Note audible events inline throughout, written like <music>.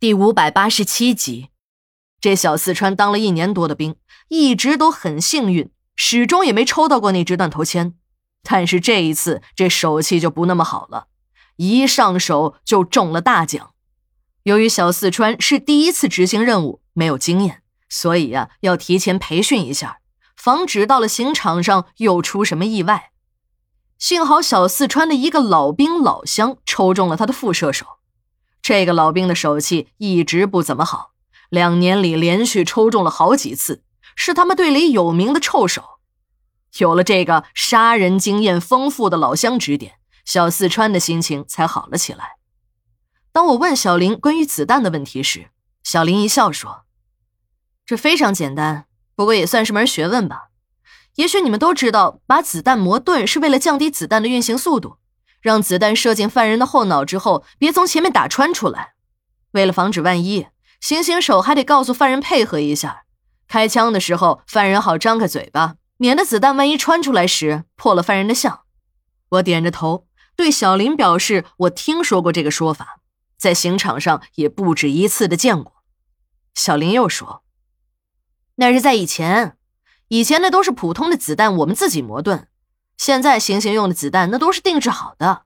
第五百八十七集，这小四川当了一年多的兵，一直都很幸运，始终也没抽到过那支断头签。但是这一次，这手气就不那么好了，一上手就中了大奖。由于小四川是第一次执行任务，没有经验，所以呀，要提前培训一下，防止到了刑场上又出什么意外。幸好小四川的一个老兵老乡抽中了他的副射手。这个老兵的手气一直不怎么好，两年里连续抽中了好几次，是他们队里有名的臭手。有了这个杀人经验丰富的老乡指点，小四川的心情才好了起来。当我问小林关于子弹的问题时，小林一笑说：“这非常简单，不过也算是门学问吧。也许你们都知道，把子弹磨钝是为了降低子弹的运行速度。”让子弹射进犯人的后脑之后，别从前面打穿出来。为了防止万一，行刑手还得告诉犯人配合一下。开枪的时候，犯人好张开嘴巴，免得子弹万一穿出来时破了犯人的相。我点着头，对小林表示我听说过这个说法，在刑场上也不止一次的见过。小林又说：“那是在以前，以前那都是普通的子弹，我们自己磨钝。”现在行刑用的子弹那都是定制好的，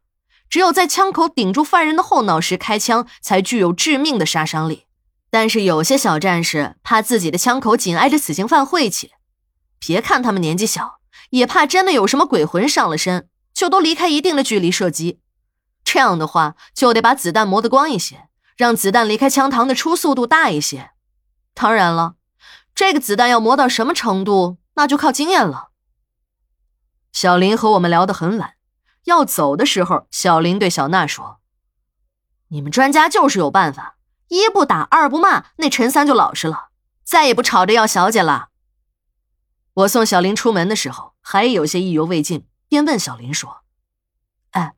只有在枪口顶住犯人的后脑时开枪，才具有致命的杀伤力。但是有些小战士怕自己的枪口紧挨着死刑犯晦气，别看他们年纪小，也怕真的有什么鬼魂上了身，就都离开一定的距离射击。这样的话，就得把子弹磨得光一些，让子弹离开枪膛的初速度大一些。当然了，这个子弹要磨到什么程度，那就靠经验了。小林和我们聊得很晚，要走的时候，小林对小娜说：“你们专家就是有办法，一不打，二不骂，那陈三就老实了，再也不吵着要小姐了。”我送小林出门的时候，还有些意犹未尽，便问小林说：“哎，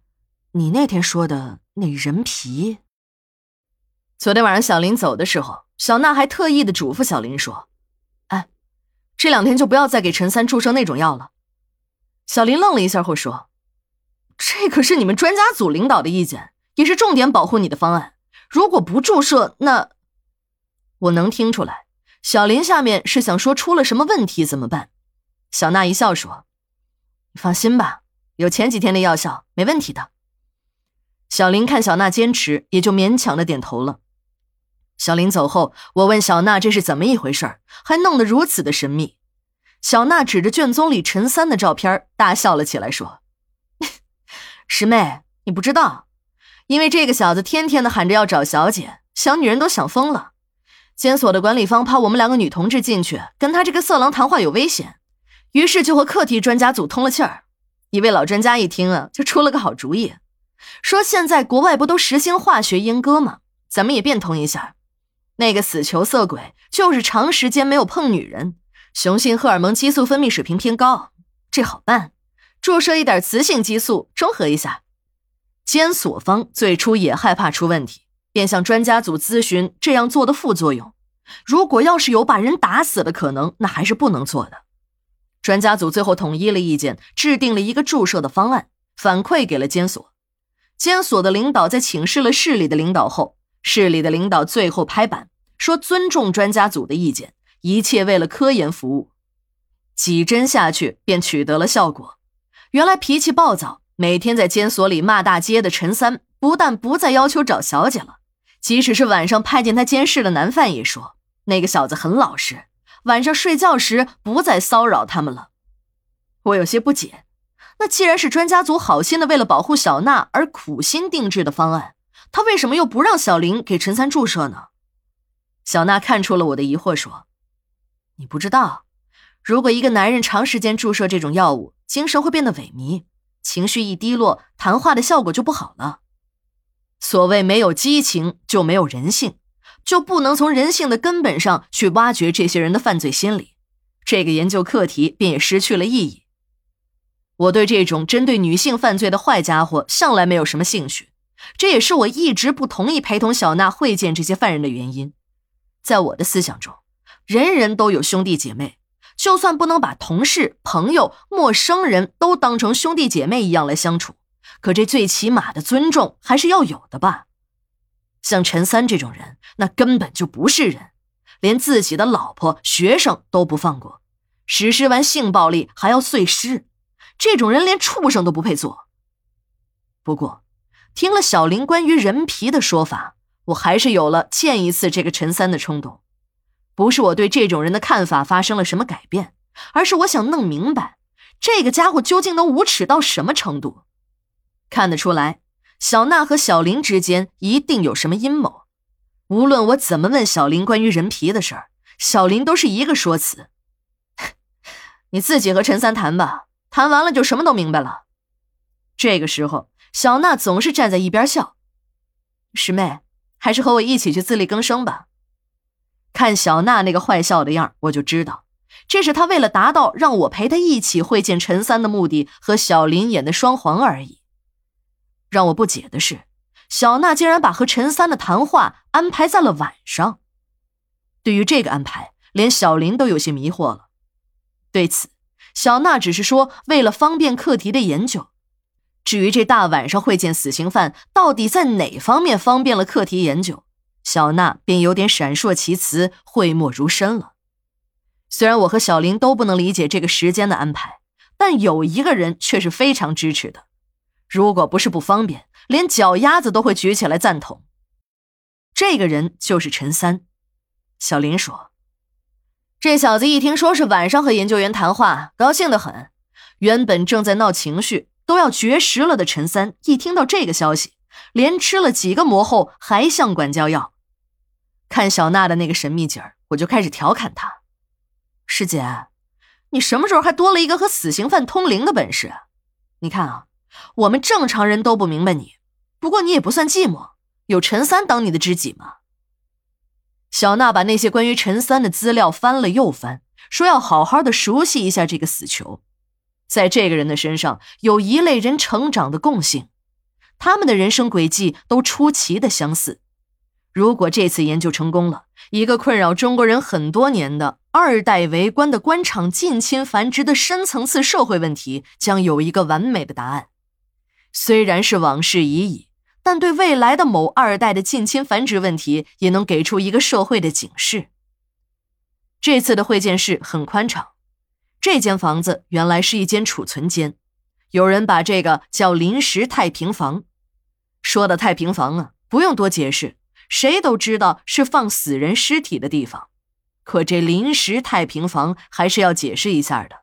你那天说的那人皮？昨天晚上小林走的时候，小娜还特意的嘱咐小林说：‘哎，这两天就不要再给陈三注射那种药了。’”小林愣了一下后说：“这可是你们专家组领导的意见，也是重点保护你的方案。如果不注射，那……我能听出来，小林下面是想说出了什么问题怎么办？”小娜一笑说：“你放心吧，有前几天的药效，没问题的。”小林看小娜坚持，也就勉强的点头了。小林走后，我问小娜这是怎么一回事儿还弄得如此的神秘。小娜指着卷宗里陈三的照片，大笑了起来，说：“师妹，你不知道，因为这个小子天天的喊着要找小姐，小女人都想疯了。监所的管理方怕我们两个女同志进去跟他这个色狼谈话有危险，于是就和课题专家组通了气儿。一位老专家一听啊，就出了个好主意，说现在国外不都实行化学阉割吗？咱们也变通一下。那个死囚色鬼就是长时间没有碰女人。”雄性荷尔蒙激素分泌水平偏高，这好办，注射一点雌性激素中和一下。监所方最初也害怕出问题，便向专家组咨询这样做的副作用。如果要是有把人打死的可能，那还是不能做的。专家组最后统一了意见，制定了一个注射的方案，反馈给了监所。监所的领导在请示了市里的领导后，市里的领导最后拍板说尊重专家组的意见。一切为了科研服务，几针下去便取得了效果。原来脾气暴躁，每天在监所里骂大街的陈三，不但不再要求找小姐了，即使是晚上派进他监视的男犯，也说那个小子很老实，晚上睡觉时不再骚扰他们了。我有些不解，那既然是专家组好心的为了保护小娜而苦心定制的方案，他为什么又不让小林给陈三注射呢？小娜看出了我的疑惑，说。你不知道，如果一个男人长时间注射这种药物，精神会变得萎靡，情绪一低落，谈话的效果就不好了。所谓没有激情，就没有人性，就不能从人性的根本上去挖掘这些人的犯罪心理，这个研究课题便也失去了意义。我对这种针对女性犯罪的坏家伙向来没有什么兴趣，这也是我一直不同意陪同小娜会见这些犯人的原因。在我的思想中。人人都有兄弟姐妹，就算不能把同事、朋友、陌生人都当成兄弟姐妹一样来相处，可这最起码的尊重还是要有的吧。像陈三这种人，那根本就不是人，连自己的老婆、学生都不放过，实施完性暴力还要碎尸，这种人连畜生都不配做。不过，听了小林关于人皮的说法，我还是有了见一次这个陈三的冲动。不是我对这种人的看法发生了什么改变，而是我想弄明白，这个家伙究竟能无耻到什么程度。看得出来，小娜和小林之间一定有什么阴谋。无论我怎么问小林关于人皮的事儿，小林都是一个说辞：“ <laughs> 你自己和陈三谈吧，谈完了就什么都明白了。”这个时候。小娜总是站在一边笑，师妹，还是和我一起去自力更生吧。看小娜那个坏笑的样我就知道，这是她为了达到让我陪她一起会见陈三的目的，和小林演的双簧而已。让我不解的是，小娜竟然把和陈三的谈话安排在了晚上。对于这个安排，连小林都有些迷惑了。对此，小娜只是说为了方便课题的研究。至于这大晚上会见死刑犯，到底在哪方面方便了课题研究，小娜便有点闪烁其词，讳莫如深了。虽然我和小林都不能理解这个时间的安排，但有一个人却是非常支持的。如果不是不方便，连脚丫子都会举起来赞同。这个人就是陈三。小林说：“这小子一听说是晚上和研究员谈话，高兴得很。原本正在闹情绪。”都要绝食了的陈三，一听到这个消息，连吃了几个馍后还向管教要。看小娜的那个神秘劲儿，我就开始调侃她：“师姐，你什么时候还多了一个和死刑犯通灵的本事？你看啊，我们正常人都不明白你，不过你也不算寂寞，有陈三当你的知己嘛。”小娜把那些关于陈三的资料翻了又翻，说要好好的熟悉一下这个死囚。在这个人的身上有一类人成长的共性，他们的人生轨迹都出奇的相似。如果这次研究成功了，一个困扰中国人很多年的二代为官的官场近亲繁殖的深层次社会问题将有一个完美的答案。虽然是往事已矣，但对未来的某二代的近亲繁殖问题也能给出一个社会的警示。这次的会见室很宽敞。这间房子原来是一间储存间，有人把这个叫临时太平房。说的太平房啊，不用多解释，谁都知道是放死人尸体的地方。可这临时太平房还是要解释一下的。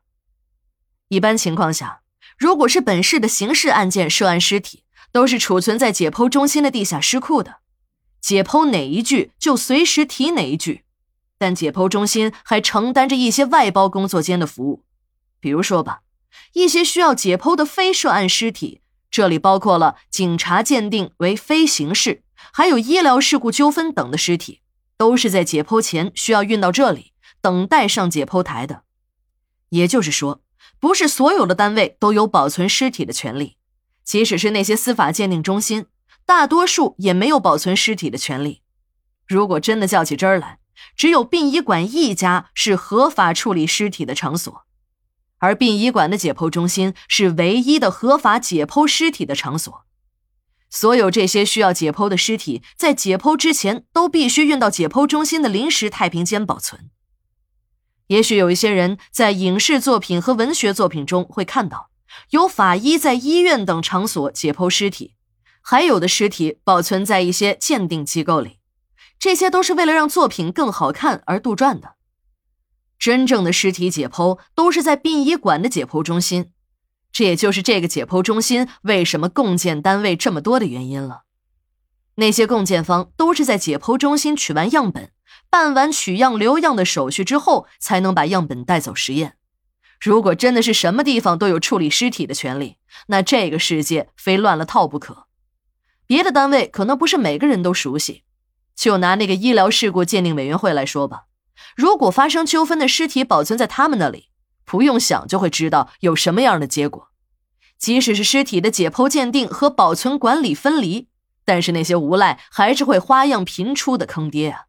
一般情况下，如果是本市的刑事案件涉案尸体，都是储存在解剖中心的地下尸库的，解剖哪一具就随时提哪一具。但解剖中心还承担着一些外包工作间的服务，比如说吧，一些需要解剖的非涉案尸体，这里包括了警察鉴定为非刑事，还有医疗事故纠纷等的尸体，都是在解剖前需要运到这里，等待上解剖台的。也就是说，不是所有的单位都有保存尸体的权利，即使是那些司法鉴定中心，大多数也没有保存尸体的权利。如果真的较起真儿来，只有殡仪馆一家是合法处理尸体的场所，而殡仪馆的解剖中心是唯一的合法解剖尸体的场所。所有这些需要解剖的尸体，在解剖之前都必须运到解剖中心的临时太平间保存。也许有一些人在影视作品和文学作品中会看到，有法医在医院等场所解剖尸体，还有的尸体保存在一些鉴定机构里。这些都是为了让作品更好看而杜撰的。真正的尸体解剖都是在殡仪馆的解剖中心，这也就是这个解剖中心为什么共建单位这么多的原因了。那些共建方都是在解剖中心取完样本、办完取样留样的手续之后，才能把样本带走实验。如果真的是什么地方都有处理尸体的权利，那这个世界非乱了套不可。别的单位可能不是每个人都熟悉。就拿那个医疗事故鉴定委员会来说吧，如果发生纠纷的尸体保存在他们那里，不用想就会知道有什么样的结果。即使是尸体的解剖鉴定和保存管理分离，但是那些无赖还是会花样频出的坑爹啊！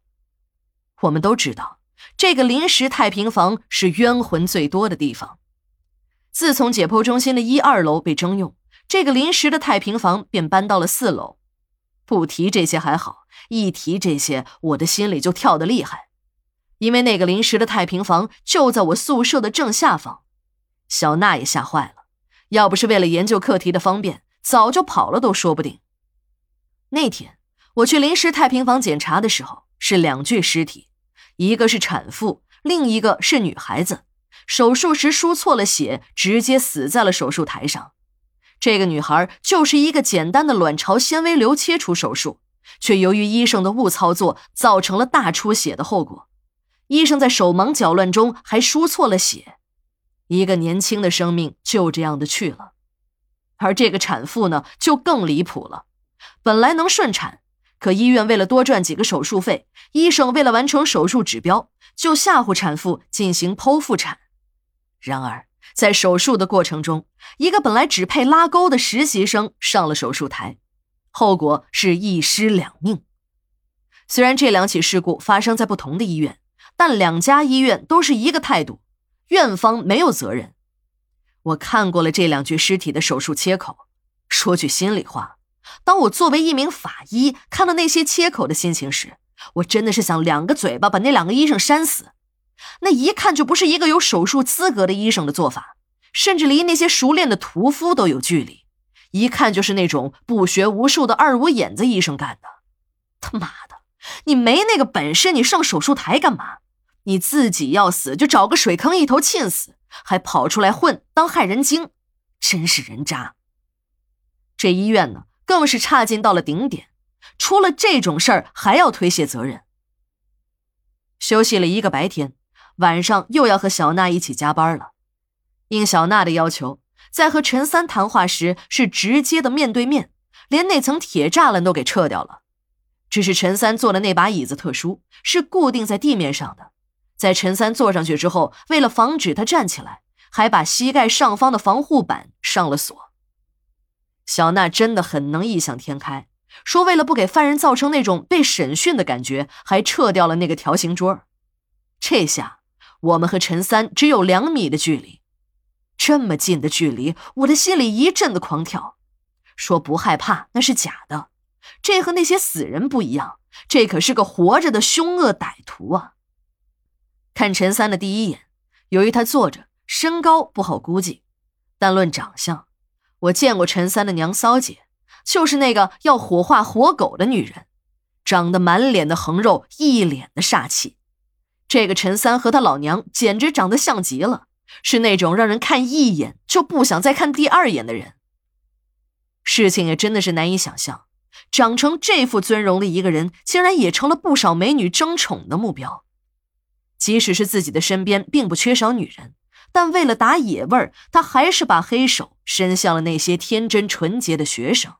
我们都知道，这个临时太平房是冤魂最多的地方。自从解剖中心的一二楼被征用，这个临时的太平房便搬到了四楼。不提这些还好，一提这些，我的心里就跳得厉害。因为那个临时的太平房就在我宿舍的正下方，小娜也吓坏了。要不是为了研究课题的方便，早就跑了都说不定。那天我去临时太平房检查的时候，是两具尸体，一个是产妇，另一个是女孩子。手术时输错了血，直接死在了手术台上。这个女孩就是一个简单的卵巢纤维瘤切除手术，却由于医生的误操作，造成了大出血的后果。医生在手忙脚乱中还输错了血，一个年轻的生命就这样的去了。而这个产妇呢，就更离谱了。本来能顺产，可医院为了多赚几个手术费，医生为了完成手术指标，就吓唬产妇进行剖腹产。然而，在手术的过程中，一个本来只配拉钩的实习生上了手术台，后果是一尸两命。虽然这两起事故发生在不同的医院，但两家医院都是一个态度，院方没有责任。我看过了这两具尸体的手术切口，说句心里话，当我作为一名法医看到那些切口的心情时，我真的是想两个嘴巴把那两个医生扇死。那一看就不是一个有手术资格的医生的做法，甚至离那些熟练的屠夫都有距离，一看就是那种不学无术的二五眼子医生干的。他妈的，你没那个本事，你上手术台干嘛？你自己要死就找个水坑一头浸死，还跑出来混当害人精，真是人渣。这医院呢，更是差劲到了顶点，出了这种事儿还要推卸责任。休息了一个白天。晚上又要和小娜一起加班了。应小娜的要求，在和陈三谈话时是直接的面对面，连那层铁栅栏都给撤掉了。只是陈三坐的那把椅子特殊，是固定在地面上的。在陈三坐上去之后，为了防止他站起来，还把膝盖上方的防护板上了锁。小娜真的很能异想天开，说为了不给犯人造成那种被审讯的感觉，还撤掉了那个条形桌。这下。我们和陈三只有两米的距离，这么近的距离，我的心里一阵的狂跳。说不害怕那是假的，这和那些死人不一样，这可是个活着的凶恶歹徒啊！看陈三的第一眼，由于他坐着，身高不好估计，但论长相，我见过陈三的娘骚姐，就是那个要火化活狗的女人，长得满脸的横肉，一脸的煞气。这个陈三和他老娘简直长得像极了，是那种让人看一眼就不想再看第二眼的人。事情也真的是难以想象，长成这副尊容的一个人，竟然也成了不少美女争宠的目标。即使是自己的身边并不缺少女人，但为了打野味儿，他还是把黑手伸向了那些天真纯洁的学生。